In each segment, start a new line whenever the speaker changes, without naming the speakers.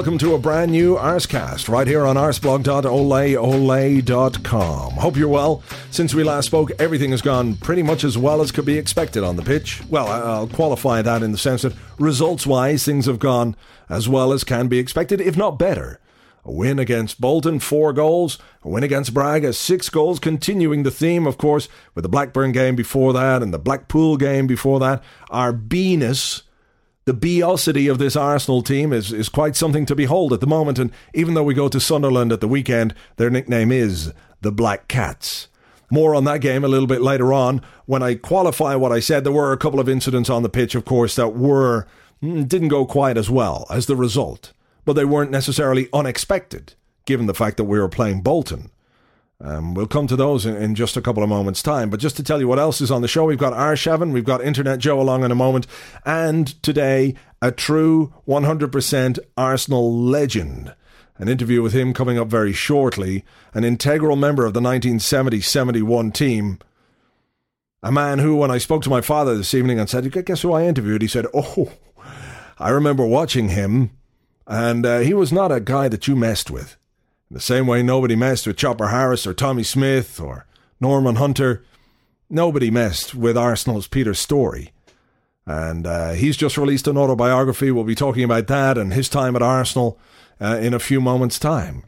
Welcome to a brand new Arsecast right here on arseblog.oleole.com. Hope you're well. Since we last spoke, everything has gone pretty much as well as could be expected on the pitch. Well, I'll qualify that in the sense that results wise, things have gone as well as can be expected, if not better. A win against Bolton, four goals. A win against Braga, six goals. Continuing the theme, of course, with the Blackburn game before that and the Blackpool game before that. Our B-ness the beosity of this Arsenal team is, is quite something to behold at the moment. And even though we go to Sunderland at the weekend, their nickname is the Black Cats. More on that game a little bit later on. When I qualify what I said, there were a couple of incidents on the pitch, of course, that were mm, didn't go quite as well as the result, but they weren't necessarily unexpected, given the fact that we were playing Bolton. Um, we'll come to those in, in, just a couple of moments' time. But just to tell you what else is on the show, we've got Arshavin, we've got Internet Joe along in a moment, and today, a true 100% Arsenal legend. An interview with him coming up very shortly, an integral member of the 1970 71 team. A man who, when I spoke to my father this evening and said, Guess who I interviewed? He said, Oh, I remember watching him, and uh, he was not a guy that you messed with. In the same way nobody messed with Chopper Harris or Tommy Smith or Norman Hunter, nobody messed with Arsenal's Peter Storey. And uh, he's just released an autobiography. We'll be talking about that and his time at Arsenal uh, in a few moments' time.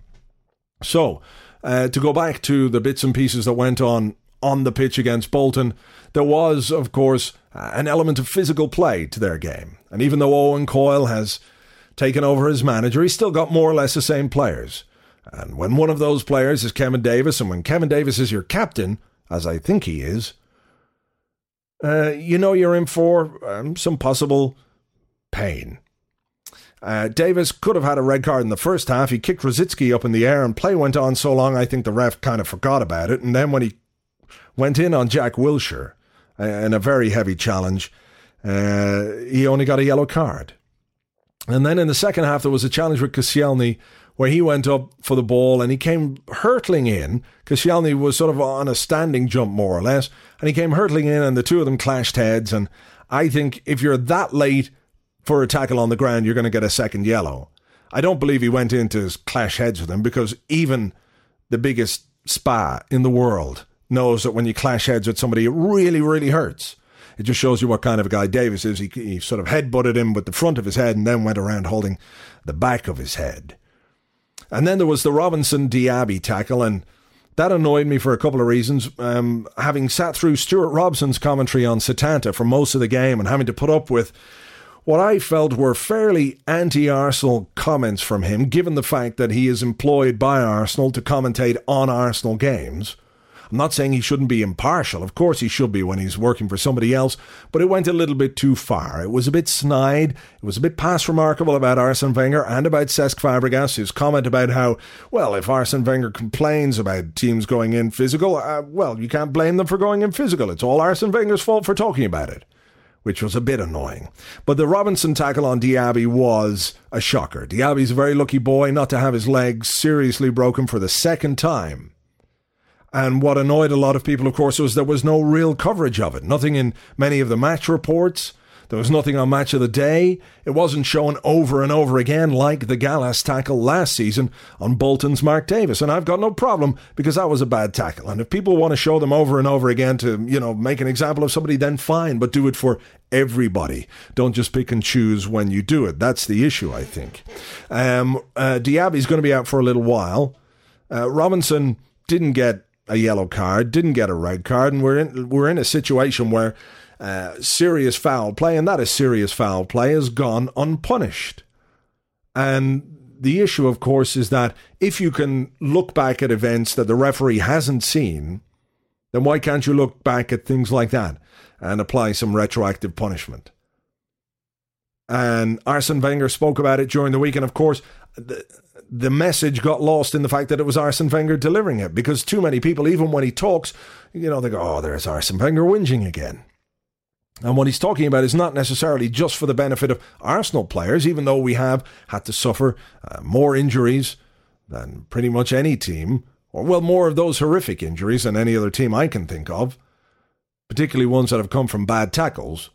So, uh, to go back to the bits and pieces that went on on the pitch against Bolton, there was, of course, an element of physical play to their game. And even though Owen Coyle has taken over as manager, he's still got more or less the same players. And when one of those players is Kevin Davies, and when Kevin Davies is your captain, as I think he is, uh, you know you're in for um, some possible pain. Uh, Davies could have had a red card in the first half. He kicked Rosicky up in the air, and play went on so long I think the ref kind of forgot about it. And then when he went in on Jack Wilshere uh, in a very heavy challenge, uh, he only got a yellow card. And then in the second half, there was a challenge with Koscielny where he went up for the ball and he came hurtling in. Koscielny was sort of on a standing jump, more or less, and he came hurtling in, and the two of them clashed heads. And I think if you're that late for a tackle on the ground, you're going to get a second yellow. I don't believe he went in to clash heads with him because even the biggest spa in the world knows that when you clash heads with somebody, it really, really hurts. It just shows you what kind of a guy Davies is. He, he sort of head butted him with the front of his head and then went around holding the back of his head. And then there was the Robinson Diaby tackle, and that annoyed me for a couple of reasons. Um, having sat through Stewart Robson's commentary on Setanta for most of the game and having to put up with what I felt were fairly anti Arsenal comments from him, given the fact that he is employed by Arsenal to commentate on Arsenal games. I'm not saying he shouldn't be impartial. Of course, he should be when he's working for somebody else, but it went a little bit too far. It was a bit snide. It was a bit past remarkable about Arsene Wenger and about Cesc Fabregas, his comment about how, well, if Arsene Wenger complains about teams going in physical, uh, well, you can't blame them for going in physical. It's all Arsene Wenger's fault for talking about it which was a bit annoying. But the Robinson tackle on Diaby was a shocker. Diaby's a very lucky boy not to have his legs seriously broken for the second time. And what annoyed a lot of people, of course, was there was no real coverage of it. Nothing in many of the match reports. There was nothing on Match of the Day. It wasn't shown over and over again like the Gallas tackle last season on Bolton's Mark Davies. And I've got no problem because that was a bad tackle. And if people want to show them over and over again to, you know, make an example of somebody, then fine, but do it for everybody. Don't just pick and choose when you do it. That's the issue, I think. Um, uh, Diaby's going to be out for a little while. Uh, Robinson didn't get a yellow card, didn't get a red card, and we're in we're in a situation where uh, serious foul play, and that is serious foul play, has gone unpunished. And the issue, of course, is that if you can look back at events that the referee hasn't seen, then why can't you look back at things like that and apply some retroactive punishment? And Arsene Wenger spoke about it during the week, and of course, the, the message got lost in the fact that it was Arsene Wenger delivering it because too many people, even when he talks, you know, they go, oh, there's Arsene Wenger whinging again. And what he's talking about is not necessarily just for the benefit of Arsenal players, even though we have had to suffer uh, more injuries than pretty much any team, or well, more of those horrific injuries than any other team I can think of, particularly ones that have come from bad tackles.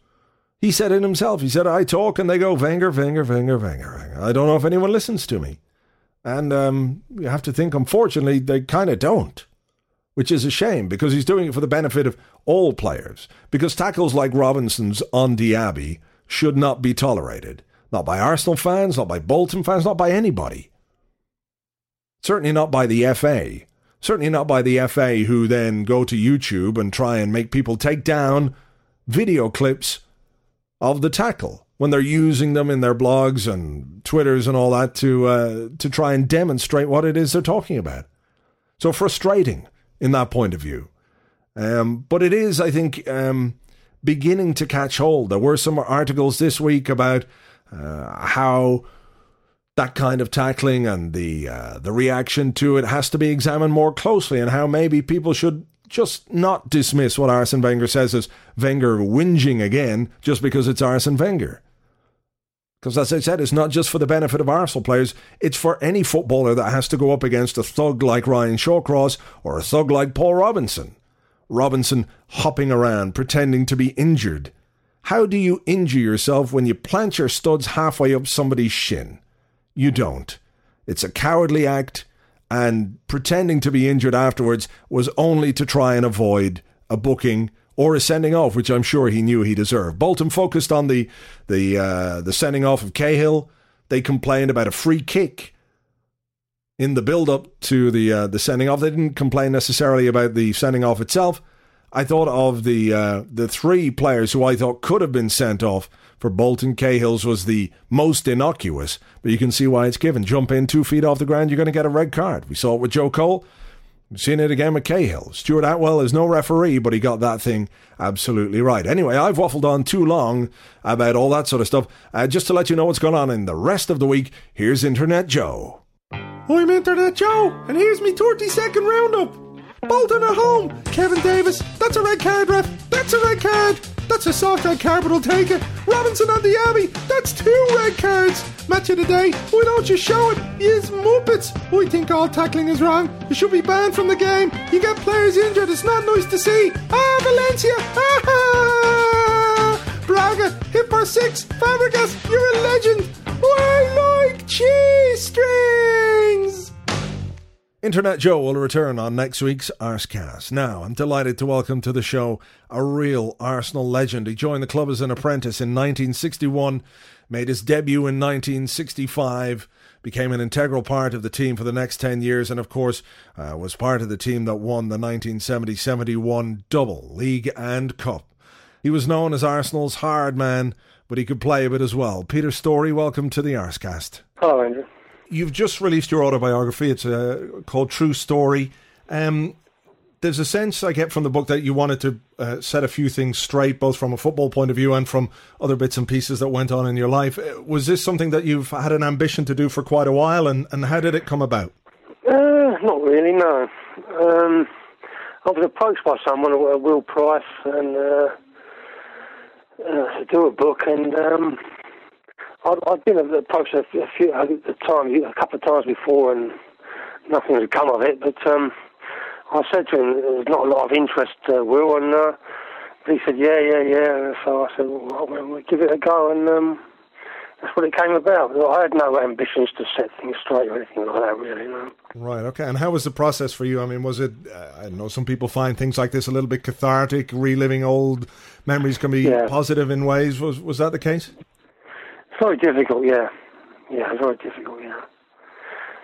He said it himself. He said, I talk and they go, Wenger, Wenger, Wenger, Wenger. I don't know if anyone listens to me. And um, you have to think, unfortunately, they kind of don't which is a shame because he's doing it for the benefit of all players. Because tackles like Robinson's on Diaby should not be tolerated. Not by Arsenal fans, not by Bolton fans, not by anybody. Certainly not by the FA. Certainly not by the FA who then go to YouTube and try and make people take down video clips of the tackle when they're using them in their blogs and Twitters and all that to uh, to try and demonstrate what it is they're talking about. So frustrating in that point of view. Um, but it is, I think, um, beginning to catch hold. There were some articles this week about uh, how that kind of tackling and the uh, the reaction to it has to be examined more closely, and how maybe people should just not dismiss what Arsene Wenger says as Wenger whinging again just because it's Arsene Wenger. Because, as I said, it's not just for the benefit of Arsenal players, it's for any footballer that has to go up against a thug like Ryan Shawcross or a thug like Paul Robinson. Robinson hopping around, pretending to be injured. How do you injure yourself when you plant your studs halfway up somebody's shin? You don't. It's a cowardly act, and pretending to be injured afterwards was only to try and avoid a booking or a sending off, which I'm sure he knew he deserved. Bolton focused on the the uh, the sending off of Cahill. They complained about a free kick in the build up to the uh, the sending off. They didn't complain necessarily about the sending off itself. I thought of the uh, the three players who I thought could have been sent off for Bolton. Cahill's was the most innocuous, but you can see why it's given. Jump in two feet off the ground, you're going to get a red card. We saw it with Joe Cole. Seen it again with Cahill. Stuart Attwell is no referee, but he got that thing absolutely right. Anyway, I've waffled on too long about all that sort of stuff. Uh, just to let you know what's going on in the rest of the week, here's Internet Joe.
I'm Internet Joe, and here's me 30 second roundup. Bolton at home, Kevin Davies, that's a red card, ref, that's a red card. That's a soft red card, but I'll take it. Robinson on Diaby, that's two red cards. Match of the day, why don't you show it? Is Muppets. I think all tackling is wrong. You should be banned from the game. You get players injured, it's not nice to see. Ah, Valencia, ah, Braga, hit for six. Fabregas, you're a legend. I like cheese strings.
Internet Joe will return on next week's Arsecast. Now, I'm delighted to welcome to the show a real Arsenal legend. He joined the club as an apprentice in 1961, made his debut in 1965, became an integral part of the team for the next 10 years, and of course, uh, was part of the team that won the 1970 71 double, League and Cup. He was known as Arsenal's hard man, but he could play a bit as well. Peter Storey, welcome to the Arsecast.
Hello, Andrew
you've just released your autobiography. It's uh, called True Story. Um, there's a sense I get from the book that you wanted to uh, set a few things straight, both from a football point of view and from other bits and pieces that went on in your life. Uh, was this something that you've had an ambition to do for quite a while, and, and how did it come about?
Uh, not really, no. Um, I was approached by someone, Will Price, and uh, uh, to do a book, and um, I've, I've been approached a few a times, a couple of times before, and nothing has come of it. But um, I said to him, "There's not a lot of interest, uh, Will," and uh, he said, "Yeah, yeah, yeah." So I said, "Well, we'll give it a go," and um, that's what it came about. I had no ambitions to set things straight or anything like that, really. No.
Right. Okay. And how was the process for you? I mean, was it? Uh, I know some people find things like this a little bit cathartic. Reliving old memories can be yeah. positive in ways. Was was that the case?
Very difficult, yeah. Yeah, it's very difficult, yeah.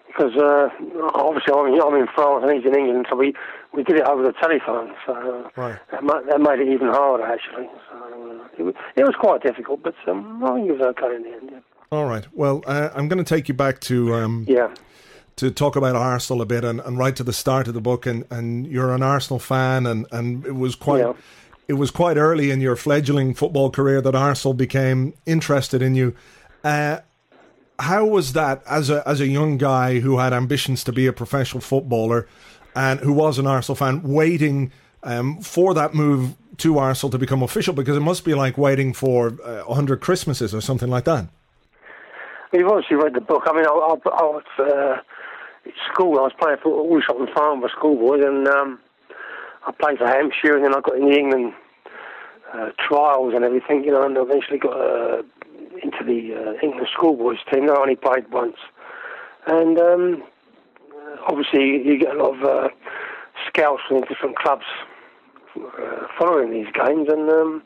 because uh, obviously I'm, I'm in France and he's in England, so we, we did it over the telephone. So
Right.
that, ma- that made it even harder actually. So uh, it, was, it was quite difficult, but um, I think it was okay in the end. Yeah.
All right. Well, uh, I'm going to take you back to um,
yeah.
to talk about Arsenal a bit, and, and right to the start of the book. And, and you're an Arsenal fan, and, and it was quite
Yeah.
It was quite early in your fledgling football career that Arsenal became interested in you. Uh, how was that as a as a young guy who had ambitions to be a professional footballer and who was an Arsenal fan, waiting um, for that move to Arsenal to become official? Because it must be like waiting for uh, hundred Christmases or something like that.
You've obviously read the book. I mean, I, I, I was uh, at school. I was playing for Aldershot Farm for schoolboys, and um, I played for Hampshire, and then I got in the England uh, trials and everything, you know, and eventually got uh, into the uh, England schoolboys team. I only played once, and um, obviously you get a lot of uh, scouts from different clubs uh, following these games, and. Um,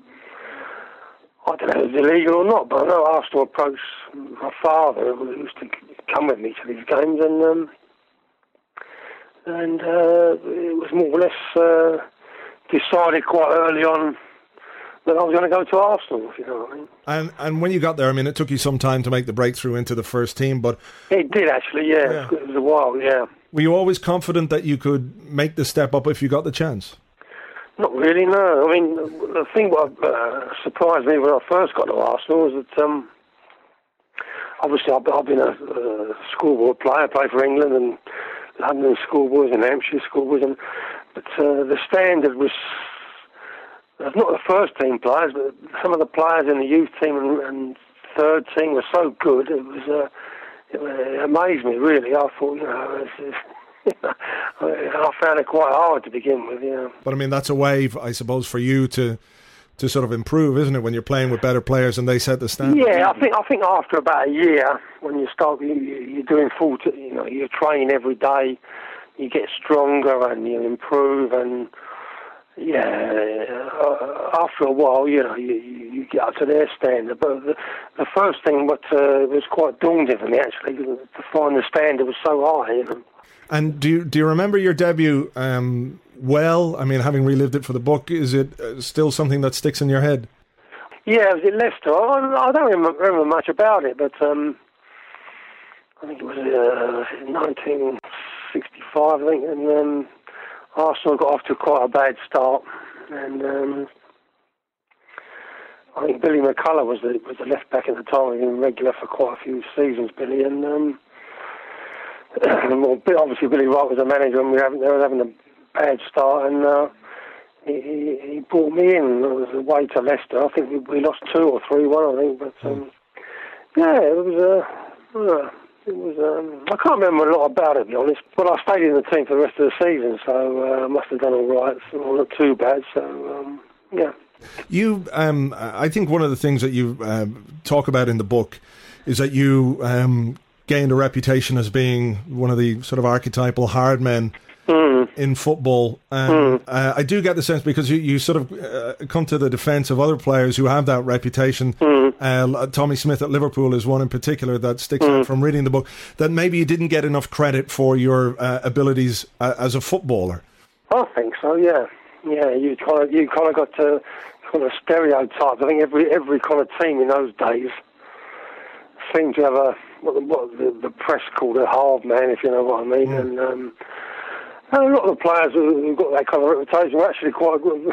I don't know if it's illegal or not, but I know Arsenal approached my father, who used to come with me to these games, and um, and uh, it was more or less uh, decided quite early on that I was going to go to Arsenal. If you know what I mean?
And and when you got there, I mean, it took you some time to make the breakthrough into the first team, but
It did actually, yeah.
Yeah.
It was a while, yeah.
were you always confident that you could make the step up if you got the chance?
Not really, no. I mean, the thing what uh, surprised me when I first got to Arsenal was that um, obviously I've, I've been a uh, schoolboy player, I played for England and London schoolboys and Hampshire schoolboys, and but uh, the standard was uh, not the first team players, but some of the players in the youth team and, and third team were so good. It was uh, it, it amazed me really. I thought, you know, it's, it's, I found it quite hard to begin with. Know.
But I mean, that's a wave, I suppose, for you to to sort of improve, isn't it? When you're playing with better players and they set the standard.
Yeah, I think I think after about a year, when you start, you, you're doing full, t- you know, you train every day, you get stronger and you improve, and yeah, uh, after a while, you know, you, you you get up to their standard. But the, the first thing, what uh, was quite daunting for me actually, to find the standard was so high. You know.
And do you, do you remember your debut um, well? I mean, having relived it for the book, is it uh, still something that sticks in your head?
Yeah, it was in Leicester. I, I don't remember, much about it, but um, I think it was uh, 1965, I think, and um, Arsenal got off to quite a bad start, and um, I think Billy McCullough was the was the left back at the time. Been regular for quite a few seasons, Billy, and um, well, obviously Billy Wright was the manager, and we they were having a bad start, and. Uh, he, he, brought me in. It was away to Leicester. I think we, we lost two or three one. I think, but um, yeah, it was. Uh, uh, it was. Um, I can't remember a lot about it, to be honest. But I stayed in the team for the rest of the season, so uh, I must have done all right. So not too bad. So um, yeah.
You, um, I think one of the things that you uh, talk about in the book is that you um, gained a reputation as being one of the sort of archetypal hard men in football. Um, uh, I do get the sense because you, you sort of uh, come to the defence of other players who have that reputation. Uh, Tommy Smith at Liverpool is one in particular that sticks out from reading the book. That maybe you didn't get enough credit for your uh, abilities uh, as a footballer.
I think so. Yeah, yeah. You kind of you kind of got to kind of stereotypes. I think every every kind of team in those days seemed to have a what, the- what the, the press called a half man, if you know what I mean. And, um, and a lot of the players who who got that kind of reputation were actually quite good,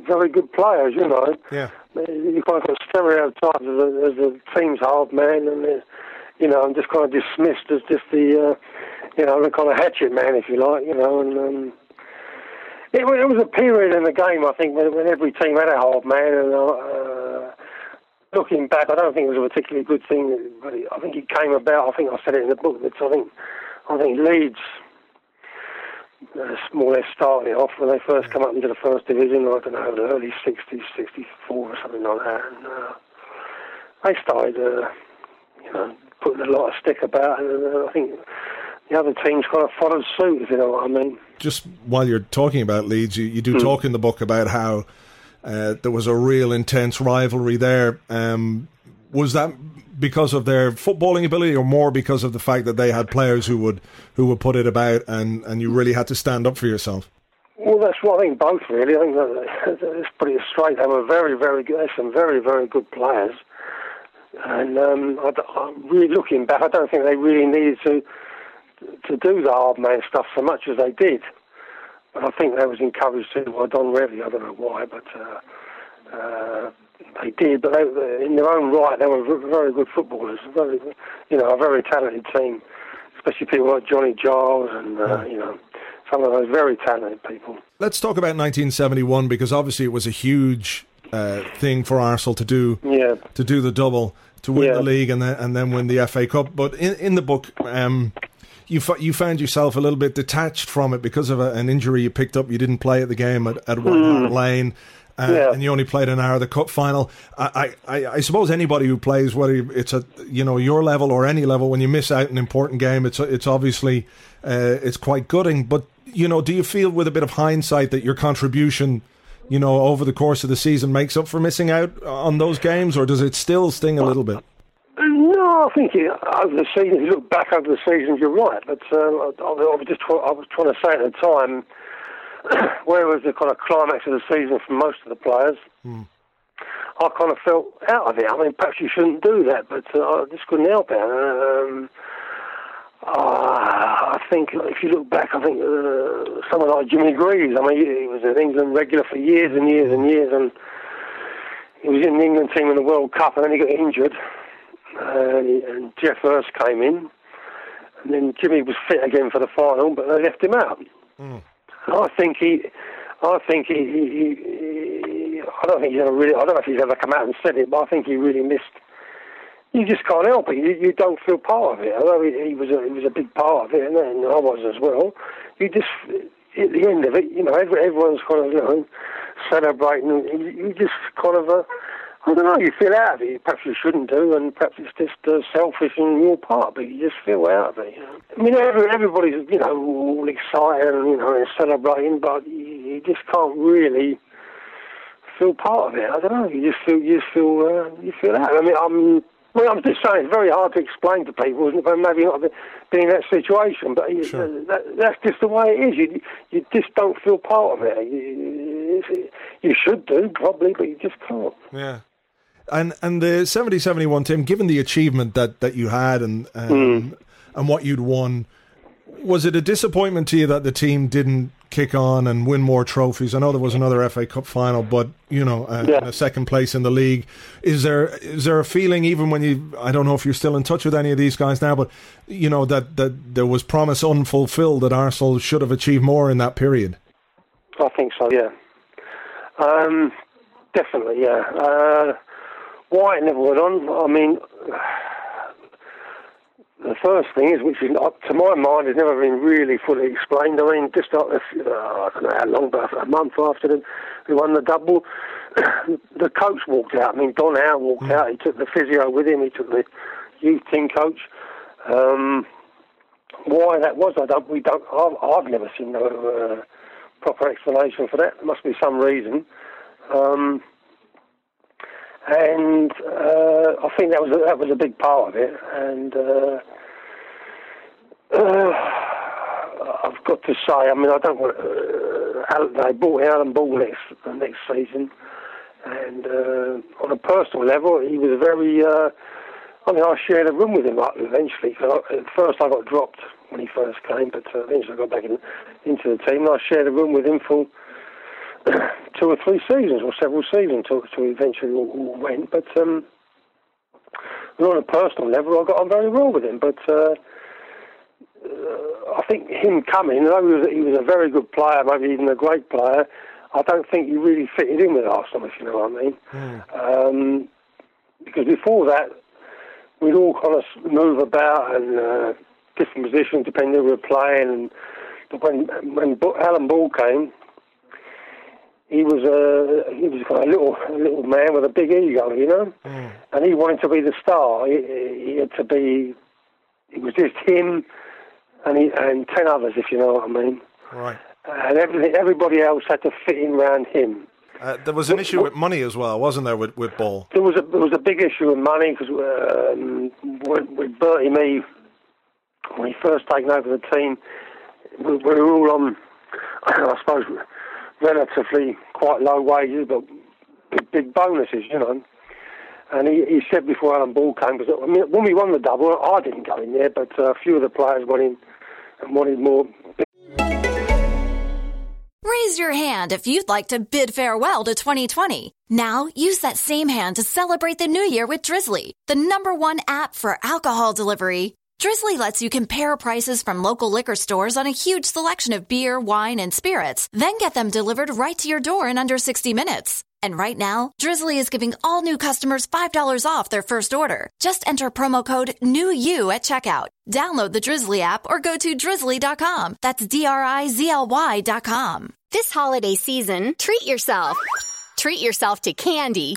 very good players. You know,
Yeah.
you kind of got stereotyped as a, as a team's half man, and uh, you know, I'm just kind of dismissed as just the uh, you know the kind of hatchet man, if you like. You know, and um, it, it was a period in the game, I think, when, when every team had a half man, and uh, looking back, I don't think it was a particularly good thing, but I think it came about. I think I said it in the book that I think I think Leeds. Uh, more or less started it off when they first come up into the first division. I don't know, the early '60s, '64 or something like that. And uh, they started, uh, you know, putting a lot of stick about, and uh, I think the other teams kind of followed suit, if you know what I mean.
just while you're talking about Leeds, you, you do talk in the book about how uh, there was a real intense rivalry there. Um, was that because of their footballing ability, or more because of the fact that they had players who would who would put it about, and, and you really had to stand up for yourself?
Well, that's what I think. Both really. I think that, let's put it straight. They were very, very good. Some very, very good players, and um, I, I, really looking back, I don't think they really needed to to do the hard man stuff so much as they did. I think they was encouraged to by Don Revie. I don't know why, but uh, uh, they did. But they, in their own right, they were very good footballers. Very, you know, a very talented team, especially people like Johnny Giles and uh, you know some of those very talented people.
Let's talk about 1971 because obviously it was a huge uh, thing for Arsenal to do.
Yeah.
To do the double, to win
Yeah.
the league, and then and then win the FA Cup. But in in the book, um, you fo- you found yourself a little bit detached from it because of a, an injury you picked up. You didn't play at the game at, at Hart Lane. Uh,
Yeah.
And you only played an hour of the cup final. I, I, I suppose anybody who plays, whether it's at you know your level or any level, when you miss out an important game, it's it's obviously uh, it's quite gutting. But you know, do you feel with a bit of hindsight that your contribution, you know, over the course of the season makes up for missing out on those games, or does it still sting a little bit?
I think it, over the season, if you look back over the seasons, you're right. But um, I, I was just I was trying to say at the time, where was the kind of climax of the season for most of the players? I kind of felt out of it. I mean, perhaps you shouldn't do that, but uh, I just couldn't help it. Um, uh, I think if you look back, I think uh, someone like Jimmy Greaves. I mean, he was an England regular for years and years and years, and he was in the England team in the World Cup, and then he got injured. Uh, and Geoff Hurst came in, and then Jimmy was fit again for the final, but they left him out. And I think he, I think he, he, he, I don't think he's ever really, I don't know if he's ever come out and said it, but I think he really missed. You just can't help it. You, you don't feel part of it. Although he, he was, a, he was a big part of it, and then I was as well. You just, at the end of it, you know, every, everyone's kind of, you know, celebrating. You, you just kind of, uh, I don't know, you feel out of it. Perhaps you shouldn't do, and perhaps it's just uh, selfish on your part, but you just feel out of it. You know? I mean, every, everybody's, you know, all excited and, you know, and celebrating, but you, you just can't really feel part of it. I don't know. You just feel, you just feel, uh, you feel out. I mean, I'm. Well, I'm just saying it's very hard to explain to people, isn't it? But maybe not being in that situation, but you-
Sure.
that, that's just the way it is. You you just don't feel part of it. You, you should do probably, but you just can't.
Yeah. And and the 70 71 Tim, given the achievement that, that you had and um, and what you'd won, was it a disappointment to you that the team didn't kick on and win more trophies? I know there was another FA Cup final, but you know, uh,
Yeah.
a second place in the league. Is there is there a feeling even when you I don't know if you're still in touch with any of these guys now, but you know that that there was promise unfulfilled that Arsenal should have achieved more in that period.
I think so, yeah. Um, definitely, yeah. Uh, why it never went on? I mean, the first thing is, which is not, to my mind, has never been really fully explained. I mean, just this, uh, I don't know how long, but a month after the, we won the double, the coach walked out. I mean, Don Howe walked out. He took the physio with him. He took the youth team coach. Um, why that was, I don't. We don't. I've, I've never seen no uh, proper explanation for that. There must be some reason. Um, and uh, I think that was a, that was a big part of it. And uh, uh, I've got to say, I mean, I don't want. Uh, they bought Alan Ball next next season, and uh, on a personal level, he was very. I mean, I shared a room with him eventually. 'cause I, at first, I got dropped when he first came, but eventually I got back in, into the team. And I shared a room with him for two or three seasons, or several seasons, till, till eventually all, all went. But um, on a personal level, I got on very well with him. But uh, uh, I think him coming, though he was, he was a very good player, maybe even a great player, I don't think he really fitted in with Arsenal, if you know what I mean. Um, because before that, we'd all kind of move about and uh, different positions depending who we were playing. And but when when Alan Ball came, he was a he was kind of a little a little man with a big ego, you know, and he wanted to be the star. He, he had to be. It was just him and he, and ten others, if you know what I mean
Right.
and everything, everybody else had to fit in around him.
Uh, there was an issue with money as well, wasn't there, with, with Ball?
There was a there was a big issue with money because um, with, with Bertie Mee, when he first taken over the team, we, we were all on, I suppose, relatively quite low wages, but big, big bonuses, you know. And he, he said before Alan Ball came, because I mean, when we won the double, I didn't go in there, but uh, a few of the players went in and wanted more.
Raise your hand if you'd like to bid farewell to 2020. Now, use that same hand to celebrate the new year with Drizly, the number one app for alcohol delivery. Drizly lets you compare prices from local liquor stores on a huge selection of beer, wine, and spirits, then get them delivered right to your door in under 60 minutes. And right now, Drizly is giving all new customers $5 off their first order. Just enter promo code NEWYOU at checkout. Download the Drizly app or go to drizly.com. That's D R I Z L Y.com.
This holiday season, treat yourself. Treat yourself to candy.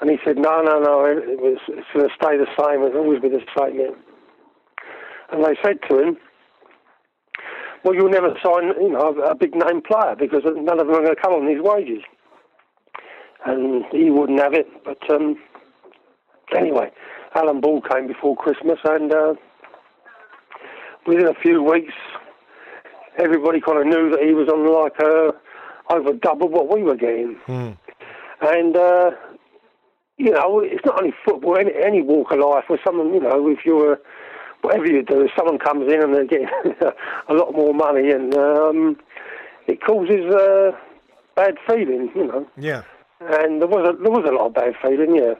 And he said, no, no, no, it was, it's going to stay the same. It'll always be the same. Yeah. And they said to him, well, you'll never sign, you know, a big name player because none of them are going to come on these wages. And he wouldn't have it. But um, anyway, Alan Ball came before Christmas, and uh, within a few weeks, everybody kind of knew that he was on like uh, over double what we were getting. And uh, you know, it's not only football, any, any walk of life where someone, you know, if you're, whatever you do, if someone comes in and they're getting a lot more money and um, it causes uh, bad feeling, you know.
Yeah.
And there was a, there was a lot of bad feeling, yeah.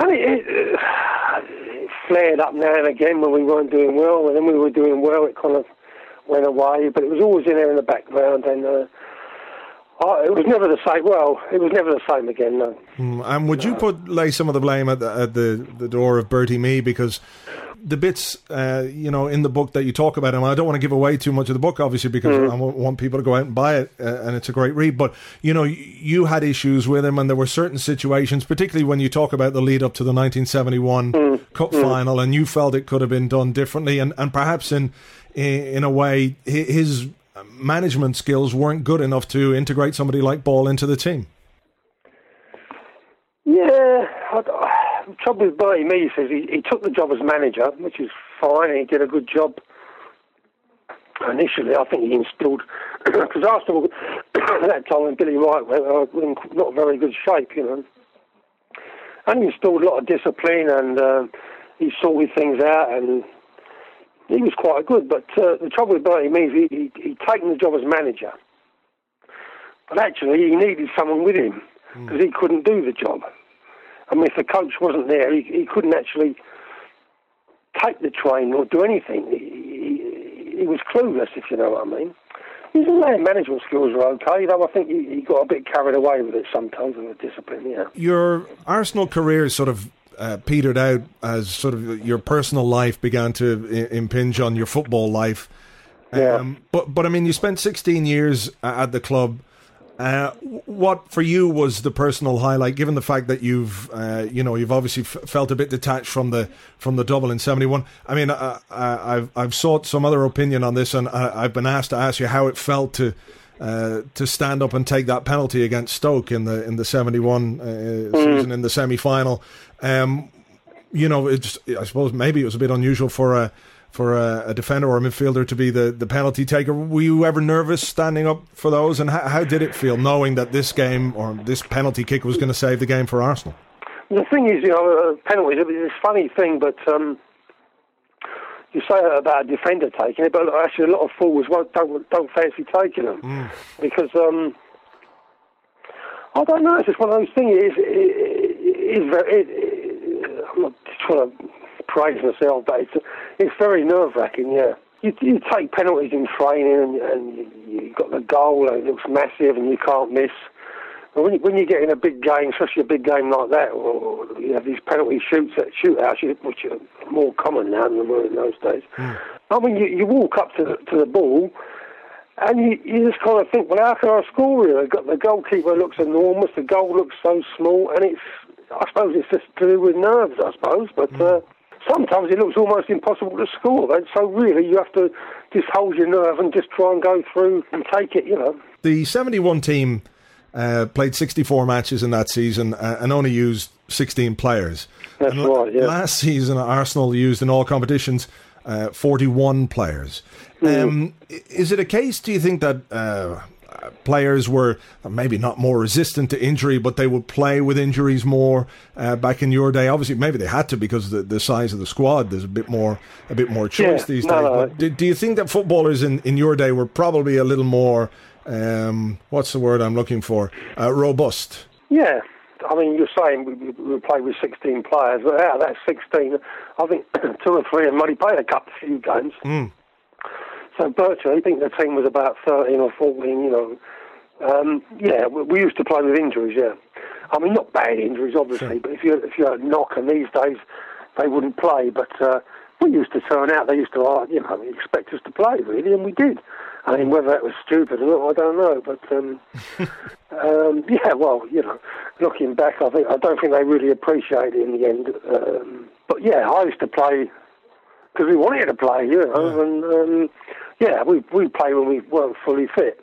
And it, it, it flared up now and again when we weren't doing well, and then we were doing well, it kind of went away, but it was always in there in the background, and uh, I, it was never the same. Well, it was never the same again, no.
Mm, And would you put lay some of the blame at the, at the, the door of Bertie Mee because the bits uh, you know in the book that you talk about him, I don't want to give away too much of the book, obviously, because I wa- want people to go out and buy it, uh, and it's a great read. But you know, y- you had issues with him, and there were certain situations, particularly when you talk about the lead up to the 1971 Cup final, and you felt it could have been done differently, and and perhaps in, in a way his management skills weren't good enough to integrate somebody like Ball into the team.
Yeah, I, trouble with Bertie Mee says he, he took the job as manager, which is fine, and he did a good job. Initially, I think he instilled because Arsenal at that time when Billy Wright uh, were in not very good shape, you know. And he installed a lot of discipline, and uh, he sorted things out, and he was quite good. But uh, the trouble with Bertie means he, he he'd taken the job as manager, but actually he needed someone with him because he couldn't do the job. I mean, if the coach wasn't there, he, he couldn't actually take the train or do anything. He, he, he was clueless, if you know what I mean. His man management skills were okay, though I think he, he got a bit carried away with it sometimes with the discipline, yeah.
your Arsenal career is sort of uh, petered out as sort of your personal life began to I- impinge on your football life.
Yeah.
Um, but but I mean, you spent 16 years at the club. Uh, what for you was the personal highlight, given the fact that you've uh, you know you've obviously f- felt a bit detached from the from the double in '71. I mean, uh, uh, I've I've sought some other opinion on this, and I, I've been asked to ask you how it felt to uh, to stand up and take that penalty against Stoke in the in the '71 uh, season in the semi final. Um, you know, I suppose maybe it was a bit unusual for a for a, a defender or a midfielder to be the, the penalty taker. Were you ever nervous standing up for those? And how, how did it feel knowing that this game or this penalty kick was going to save the game for Arsenal?
The thing is, you know, uh, penalties, it's a funny thing, but um, you say that about a defender taking it, but actually a lot of forwards won't, don't, don't fancy taking them. Because, um, I don't know, it's just one of those things. It is, it, it is very, it, it, I'm not trying to praise myself, but it's, it's very nerve wracking, yeah. You, you take penalties in training and, and you, you got the goal and it looks massive and you can't miss. When you, when you get in a big game, especially a big game like that, or you have these penalty shoots at shootouts, which are more common now than they were in those days. Mm. I mean, you, you walk up to the, to the ball, and you, you just kind of think, well, how can I score here? The goalkeeper looks enormous, the goal looks so small, and it's, I suppose it's just to do with nerves, I suppose, but. Mm. Uh, sometimes it looks almost impossible to score. And so really, you have to just hold your nerve and just try and go through and take it. You know.
The seventy-one team uh, played sixty-four matches in that season uh, and only used sixteen players.
That's and right. Yeah.
Last season, Arsenal used in all competitions uh, forty-one players. Mm. Um, is it a case? Do you think that? Uh, players were maybe not more resistant to injury, but they would play with injuries more uh, back in your day. Obviously, maybe they had to because the, the size of the squad. There's a bit more a bit more choice
yeah,
these
no,
days.
No.
Do, do, you think that footballers in, in your day were probably a little more um, what's the word I'm looking for? Uh, robust.
Yeah, I mean, you're saying we, we played with 16 players, but out of that 16, I think two or three of them only played a couple of few games.
Mm.
So virtually, I think the team was about 13 or 14, you know. Um, yeah, we, we, used to play with injuries, yeah. I mean, not bad injuries, obviously, sure. but if you if you had a knock, and these days they wouldn't play. But uh, we used to turn out, they used to, uh, you know, expect us to play, really, and we did. I mean, whether that was stupid or not, I don't know. But um, um, yeah, well, you know, looking back, I think I don't think they really appreciated it in the end. Um, but yeah, I used to play because we wanted to play, you know, yeah. and um, yeah, we we play when we weren't fully fit.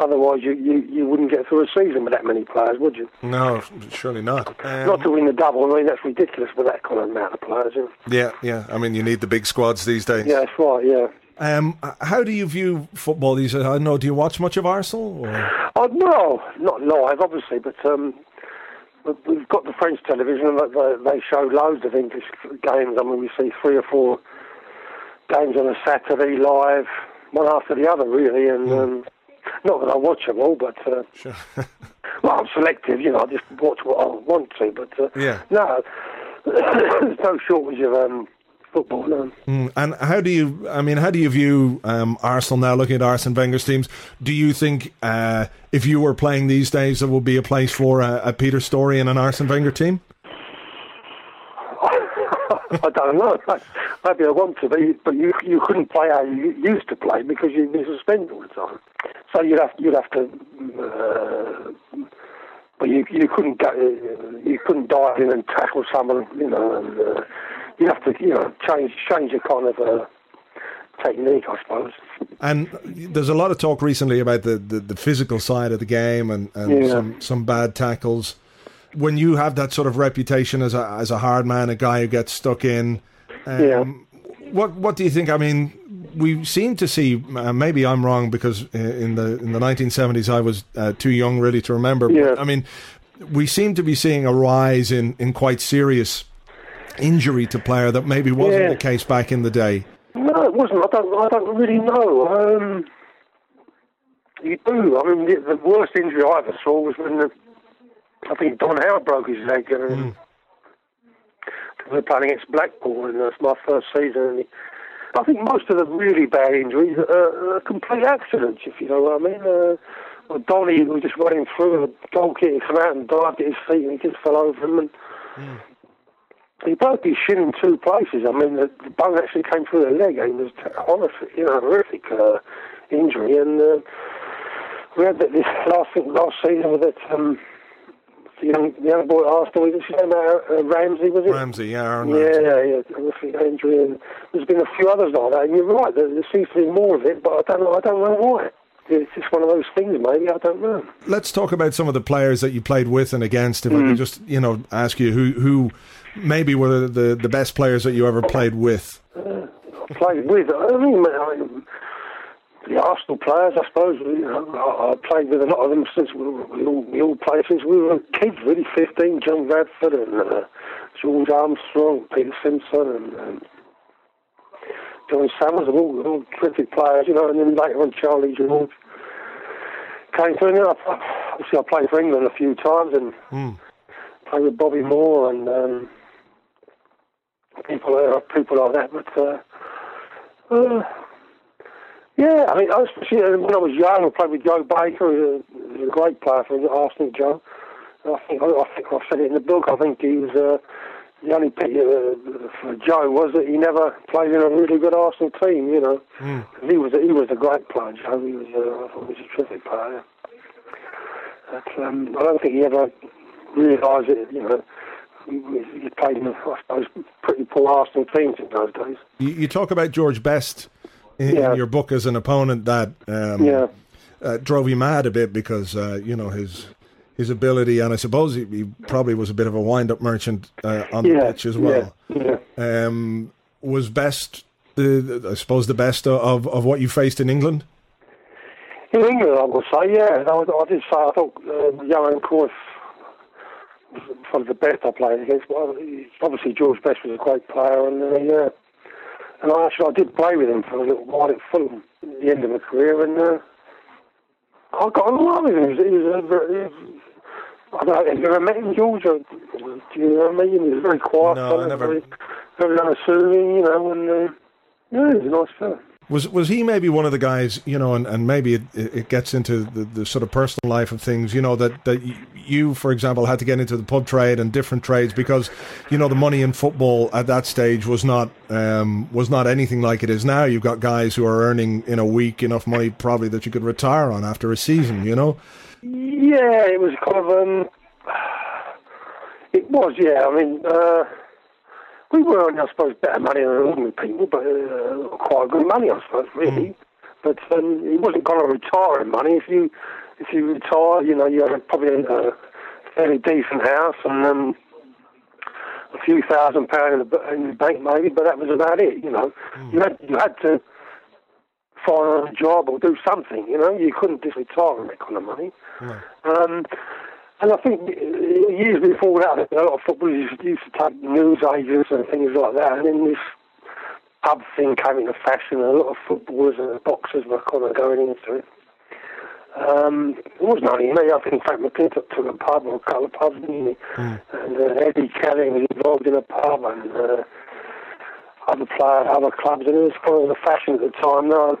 Otherwise, you, you, you wouldn't get through a season with that many players, would you?
No, surely not.
Um, not to win the double. I mean, that's ridiculous with that kind of amount of players.
Yeah, yeah. I mean, you need the big squads these days.
Yeah, that's right. Yeah.
Um, how do you view football these days? I know. Do you watch much of Arsenal? Or?
Oh, no, not live, obviously, but um, we've got the French television, and they show loads of English games. I mean, we see three or four games on a Saturday live, one after the other, really. And mm. um, not that I watch them all, but uh,
sure.
well, I'm selective. You know, I just watch what I want to. But uh,
yeah,
no, there's no shortage of um, football. No.
Mm. And how do you? I mean, how do you view um, Arsenal now? Looking at Arsene Wenger's teams, do you think uh, if you were playing these days, there would be a place for a, a Peter Storey and an Arsene Wenger team?
I don't know. Maybe I want to, but you, but you you couldn't play how you used to play because you'd be suspended all the time. So you'd have you'd have to. Uh, but you you couldn't go, you couldn't dive in and tackle someone, you know. And, uh, you have to you know change change your kind of uh, technique, I suppose.
And there's a lot of talk recently about the, the, the physical side of the game and, and yeah. some some bad tackles when you have that sort of reputation as a as a hard man, a guy who gets stuck in, um,
yeah.
What what do you think? I mean, we seem to see. Uh, maybe I'm wrong because uh, in the in the 1970s I was uh, too young really to remember.
Yeah.
But, I mean, we seem to be seeing a rise in in quite serious injury to player that maybe wasn't
yeah.
the case back in the day.
No, it wasn't. I don't. I don't really know. Um, you do. I mean, the, the worst injury I ever saw was when the I think Don Howe broke his leg. And, mm. We were playing against Blackpool, and that's my first season. And he, I think most of the really bad injuries are, are complete accidents, if you know what I mean. Uh, well, Donny was just running through, the goalkeeper came out and dived at his feet, and he just fell over him. And mm. He broke his shin in two places. I mean, the, the bone actually came through the leg, and it was horrific, you know, horrific uh, injury. And uh, we had that this last last season with it. Um, the young, the young boy Arsenal, was his name uh, Ramsey, was it?
Ramsey, yeah, Aaron
yeah,
Ramsey.
yeah, yeah, horrific injury, and there's been a few others like that. And you're right, there, there seems to be more of it, but I don't know, I don't know why. It's just one of those things, maybe. I don't know.
Let's talk about some of the players that you played with and against. If mm. I could just, you know, ask you who who maybe were the the best players that you ever played with.
Uh, played with. I mean, I, the Arsenal players, I suppose. You know, I, I, played with a lot of them since we, we, all, we all played since we were kids, really. Fifteen, John Radford and uh, George Armstrong, Peter Simpson, and, and Jon Sammels, all, all terrific players, you know. And then later on, Charlie George came through. And obviously, I played for England a few times and
mm.
played with Bobby Moore and um, people, uh, people like that. But uh, uh, Yeah, I mean, especially when I was young, I played with Joe Baker, who was a great player for Arsenal, Joe. I think I, I think I said it in the book. I think he was uh, the only pity uh, for Joe was that he never played in a really good Arsenal team. You know, mm. he was he was a great player. Joe, he was uh, I thought he was a terrific player. But um, I don't think he ever realised it. You know, he, played in, I suppose, pretty poor Arsenal teams in those days.
You, you talk about George Best in, yeah. in, your book as an opponent that um,
yeah.
uh, drove you mad a bit because uh, you know his his ability, and I suppose he, he probably was a bit of a wind-up merchant uh, on
yeah,
the pitch as well.
Yeah,
yeah. Um, was best, the, I suppose, the best of, of what you faced in England.
In England, I would say, yeah. I, I did say I thought uh, Johan Cruyff was probably the best I played against. Well, obviously George Best was a great player, and uh, yeah, and I actually I did play with him for a little while at Fulham at the end of my career, and uh, I got along with him. He was, he was a very, I don't know, have you ever met him, George? Or, do you know me? He was very quiet,
no, I never...
very, very unassuming, you know, and uh, yeah, he was a nice fellow.
Was was he maybe one of the guys, you know, and, and maybe it, it gets into the, the sort of personal life of things, you know, that, that you, for example, had to get into the pub trade and different trades because, you know, the money in football at that stage was not um, was not anything like it is now. You've got guys who are earning in a week enough money probably that you could retire on after a season, you know?
Yeah, it was kind of, um, it was, yeah. I mean, uh, we were earning, I suppose, better money than ordinary people, but uh, quite good money, I suppose, really. Mm. But um, it wasn't kind of retiring money. If you if you retire, you know, you have probably a fairly decent house and um, a few thousand pounds in the, in the bank, maybe. But that was about it. You know, mm. you had you had to find a job or do something. You know, you couldn't just retire on that kind of money. Mm. Um, and I think years before that, a lot of footballers used to take news agents and things like that. And then this pub thing came into fashion, and a lot of footballers and boxers were kind of going into it. Um, it wasn't only me. I think Frank McLintock took a pub or a couple of pubs, didn't he? Mm. And uh, Eddie Kelly was involved in a pub, and uh, other players, other clubs, and it was kind of the fashion at the time. No,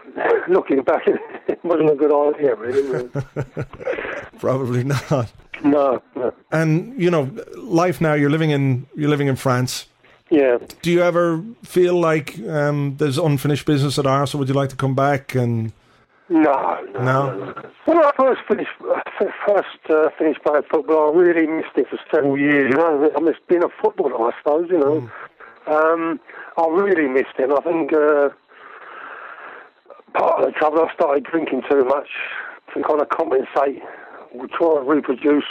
looking back, it wasn't a good idea, really.
Probably not.
No, no.
And you know, life now. You're living in you're living in France.
Yeah.
Do you ever feel like um, there's unfinished business at Arsenal? Would you like to come back and?
No, no. no? When I first finished, first uh, finished playing football, I really missed it for several years. You know, I missed being a footballer, I suppose. You know, mm. um, I really missed it. I think uh, part of the trouble, I started drinking too much to kind of compensate. We try to reproduce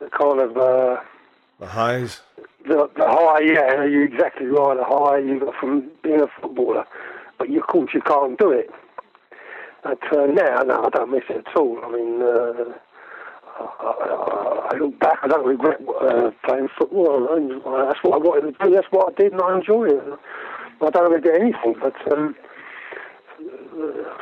the kind of uh,
the highs.
The, the high, yeah, you're exactly right. The high you got from being a footballer, but you, of course you can't do it. But uh, now, no, I don't miss it at all. I mean, uh, I, I, look back, I don't regret uh, playing football. That's what I wanted to do. That's what I did, and I enjoy it. I don't regret anything, but. Um,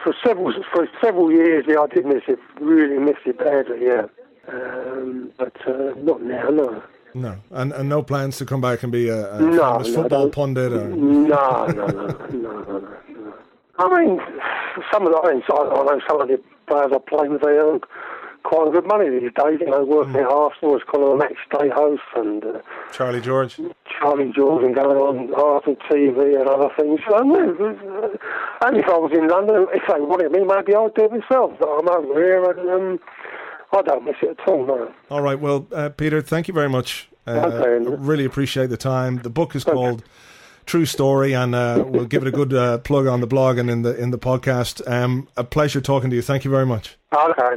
for several for several years, yeah, I did miss it. Really miss it badly, yeah. Um, but uh, not now, no.
No, and, and no plans to come back and be a, a no, no, football pundit. Or...
No, no, no, no, no, no. I mean, some of the I, mean, I know some of the players I play with, they quite a good money these days. You know, working mm. at Arsenal as kind of a match day host and uh,
Charlie George.
Charlie George and going on Arsenal TV and other things. So, uh, and if I was in London, if they wanted me, maybe I'd do it myself. But I'm over here and um, I don't miss it at all, no.
All right, well, uh, Peter, thank you very much. Uh, okay. Really appreciate the time. The book is called... Okay. True story, and uh, we'll give it a good uh, plug on the blog and in the in the podcast. Um, a pleasure talking to you. Thank you very much.
Okay,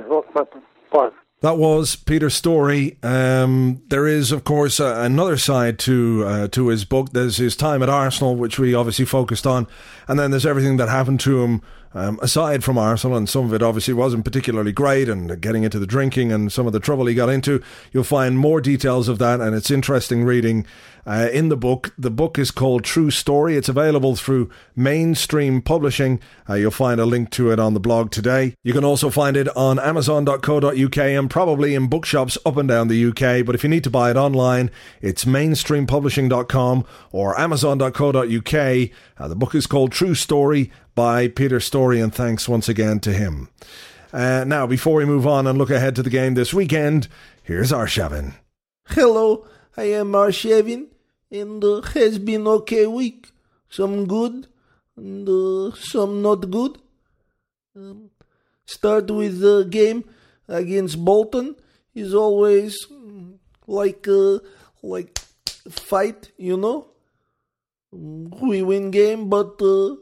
bye.
That was Peter's Storey. Um, there is, of course, uh, another side to uh, to his book. There's his time at Arsenal, which we obviously focused on, and then there's everything that happened to him um, aside from Arsenal, and some of it obviously wasn't particularly great, and getting into the drinking and some of the trouble he got into. You'll find more details of that, and it's interesting reading uh, in the book. The book is called True Story. It's available through mainstream publishing. Uh, you'll find a link to it on the blog today. You can also find it on amazon.co.uk and probably in bookshops up and down the UK. But if you need to buy it online, it's mainstreampublishing.com or amazon.co.uk. Uh, the book is called True Story by Peter Storey, and thanks once again to him. Uh, now, before we move on and look ahead to the game this weekend, here's Arshavin.
Hello, I am Arshavin, and uh, has been okay week. Some good, and uh, some not good. Um, start with the game against Bolton is always mm, like uh, like fight, you know. We win game, but uh,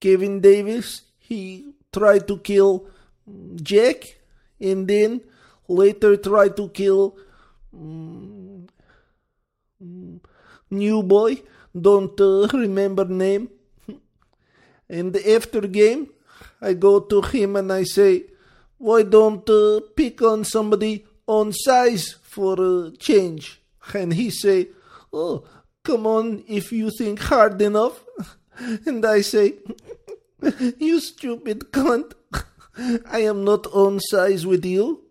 Kevin Davies he tried to kill Jack, and then later tried to kill um, new boy. Don't uh, remember name. and after game, I go to him and I say, "Why don't uh, pick on somebody on size for a change?" And he say, "Oh, come on, if you think hard enough." and I say, "You stupid cunt! I am not on size with you.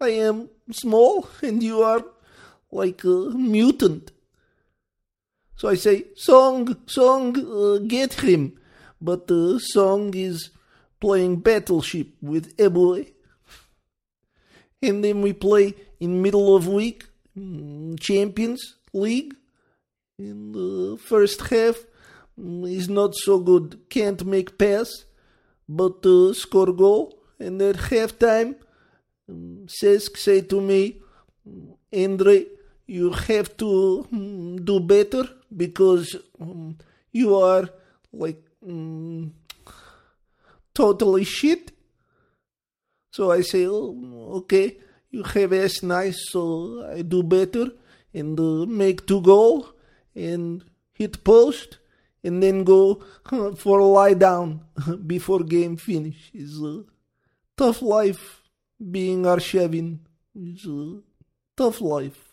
I am small, and you are like a mutant." So I say, "Song, song, uh, get him." But uh, Song is playing Battleship with Eboue. And then we play in middle of week mm, Champions League. In the first half mm, is not so good. Can't make pass, but uh, score goal. And at halftime, um, Cesc say to me, Andre, you have to mm, do better because um, you are like mm, totally shit. So I say, oh, okay, you have as nice, so I do better and uh, make two goal and hit post and then go for a lie down before game finish. It's a tough life being Arshavin. It's a tough life.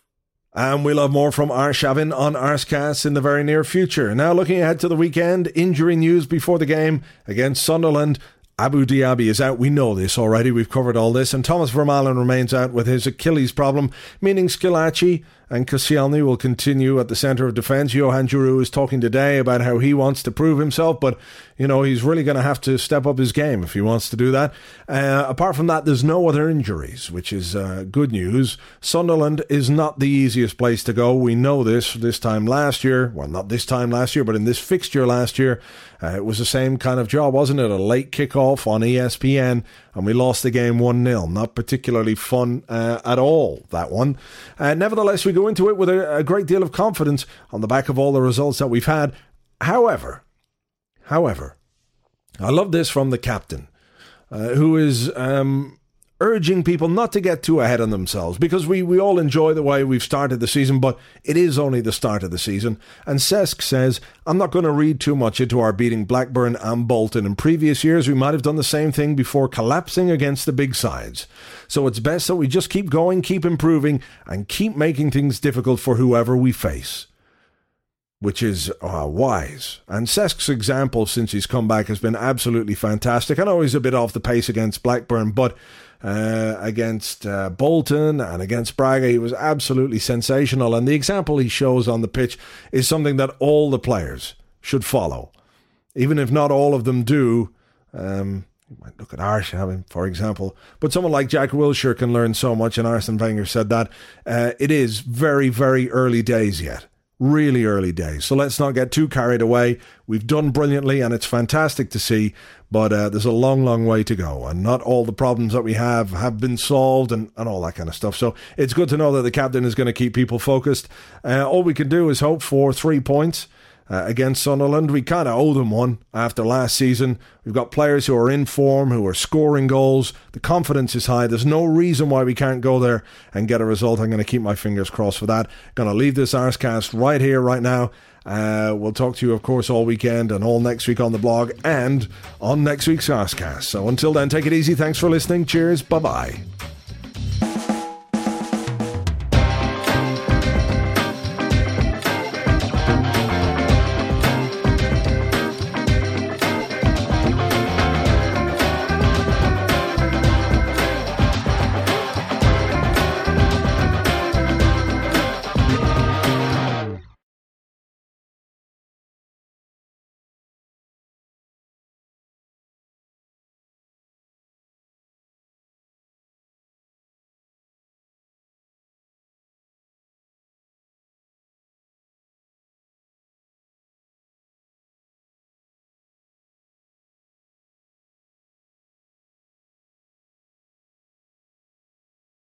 And we'll have more from Arshavin on Arsecast in the very near future. Now, looking ahead to the weekend, injury news before the game against Sunderland. Abu Diaby is out. We know this already. We've covered all this. And Thomas Vermaelen remains out with his Achilles problem, meaning Squillaci and Koscielny will continue at the centre of defence. Johan Djourou is talking today about how he wants to prove himself, but, you know, he's really going to have to step up his game if he wants to do that. Uh, apart from that, there's no other injuries, which is uh, good news. Sunderland is not the easiest place to go. We know this this time last year. Well, not this time last year, but in this fixture last year, uh, it was the same kind of job, wasn't it? A late kickoff on ESPN, and we lost the game 1 0. Not particularly fun uh, at all, that one. Uh, nevertheless, we go into it with a, a great deal of confidence on the back of all the results that we've had. However, however, I love this from the captain, uh, who is um, urging people not to get too ahead on themselves because we, we all enjoy the way we've started the season, but it is only the start of the season. And Cesc says, I'm not going to read too much into our beating Blackburn and Bolton. In previous years, we might have done the same thing before collapsing against the big sides. So it's best that we just keep going, keep improving, and keep making things difficult for whoever we face which is uh, wise. And Cesc's example since he's come back has been absolutely fantastic. I know he's a bit off the pace against Blackburn, but uh, against uh, Bolton and against Braga, he was absolutely sensational. And the example he shows on the pitch is something that all the players should follow, even if not all of them do. Um, you might look at Arshavin, for example, but someone like Jack Wilshere can learn so much, and Arsene Wenger said that. Uh, it is very, very early days yet really early days. So let's not get too carried away. We've done brilliantly and it's fantastic to see, but uh, there's a long, long way to go. And not all the problems that we have have been solved and, and all that kind of stuff. So it's good to know that the captain is going to keep people focused. Uh, all we can do is hope for three points uh, against Sunderland. We kind of owe them one after last season. We've got players who are in form, who are scoring goals. The confidence is high. There's no reason why we can't go there and get a result. I'm going to keep my fingers crossed for that. Going to leave this Arsecast right here, right now. Uh, we'll talk to you, of course, all weekend and all next week on the blog and on next week's Arsecast. So until then, take it easy. Thanks for listening. Cheers. Bye bye.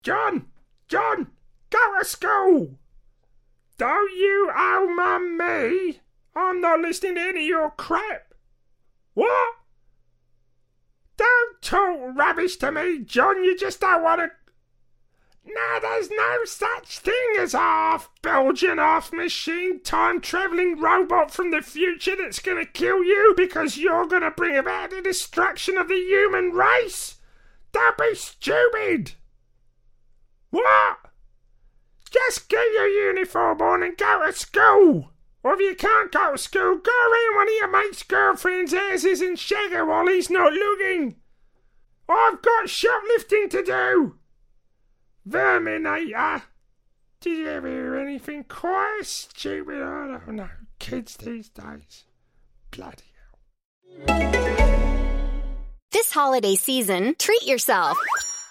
John, John, go to school. Don't you owe mum me. I'm not listening to any of your crap. What? Don't talk rubbish to me, John. You just don't want to. No, there's no such thing as a half Belgian, half machine, time travelling robot from the future that's gonna kill you because you're gonna bring about the destruction of the human race. Don't be stupid. What? Just get your uniform on and go to school. Or if you can't go to school, go around one of your mate's girlfriend's houses and shag her while he's not looking. I've got shoplifting to do. Verminator. Did you ever hear anything quite stupid? I don't know. Kids these days. Bloody hell.
This holiday season, treat yourself.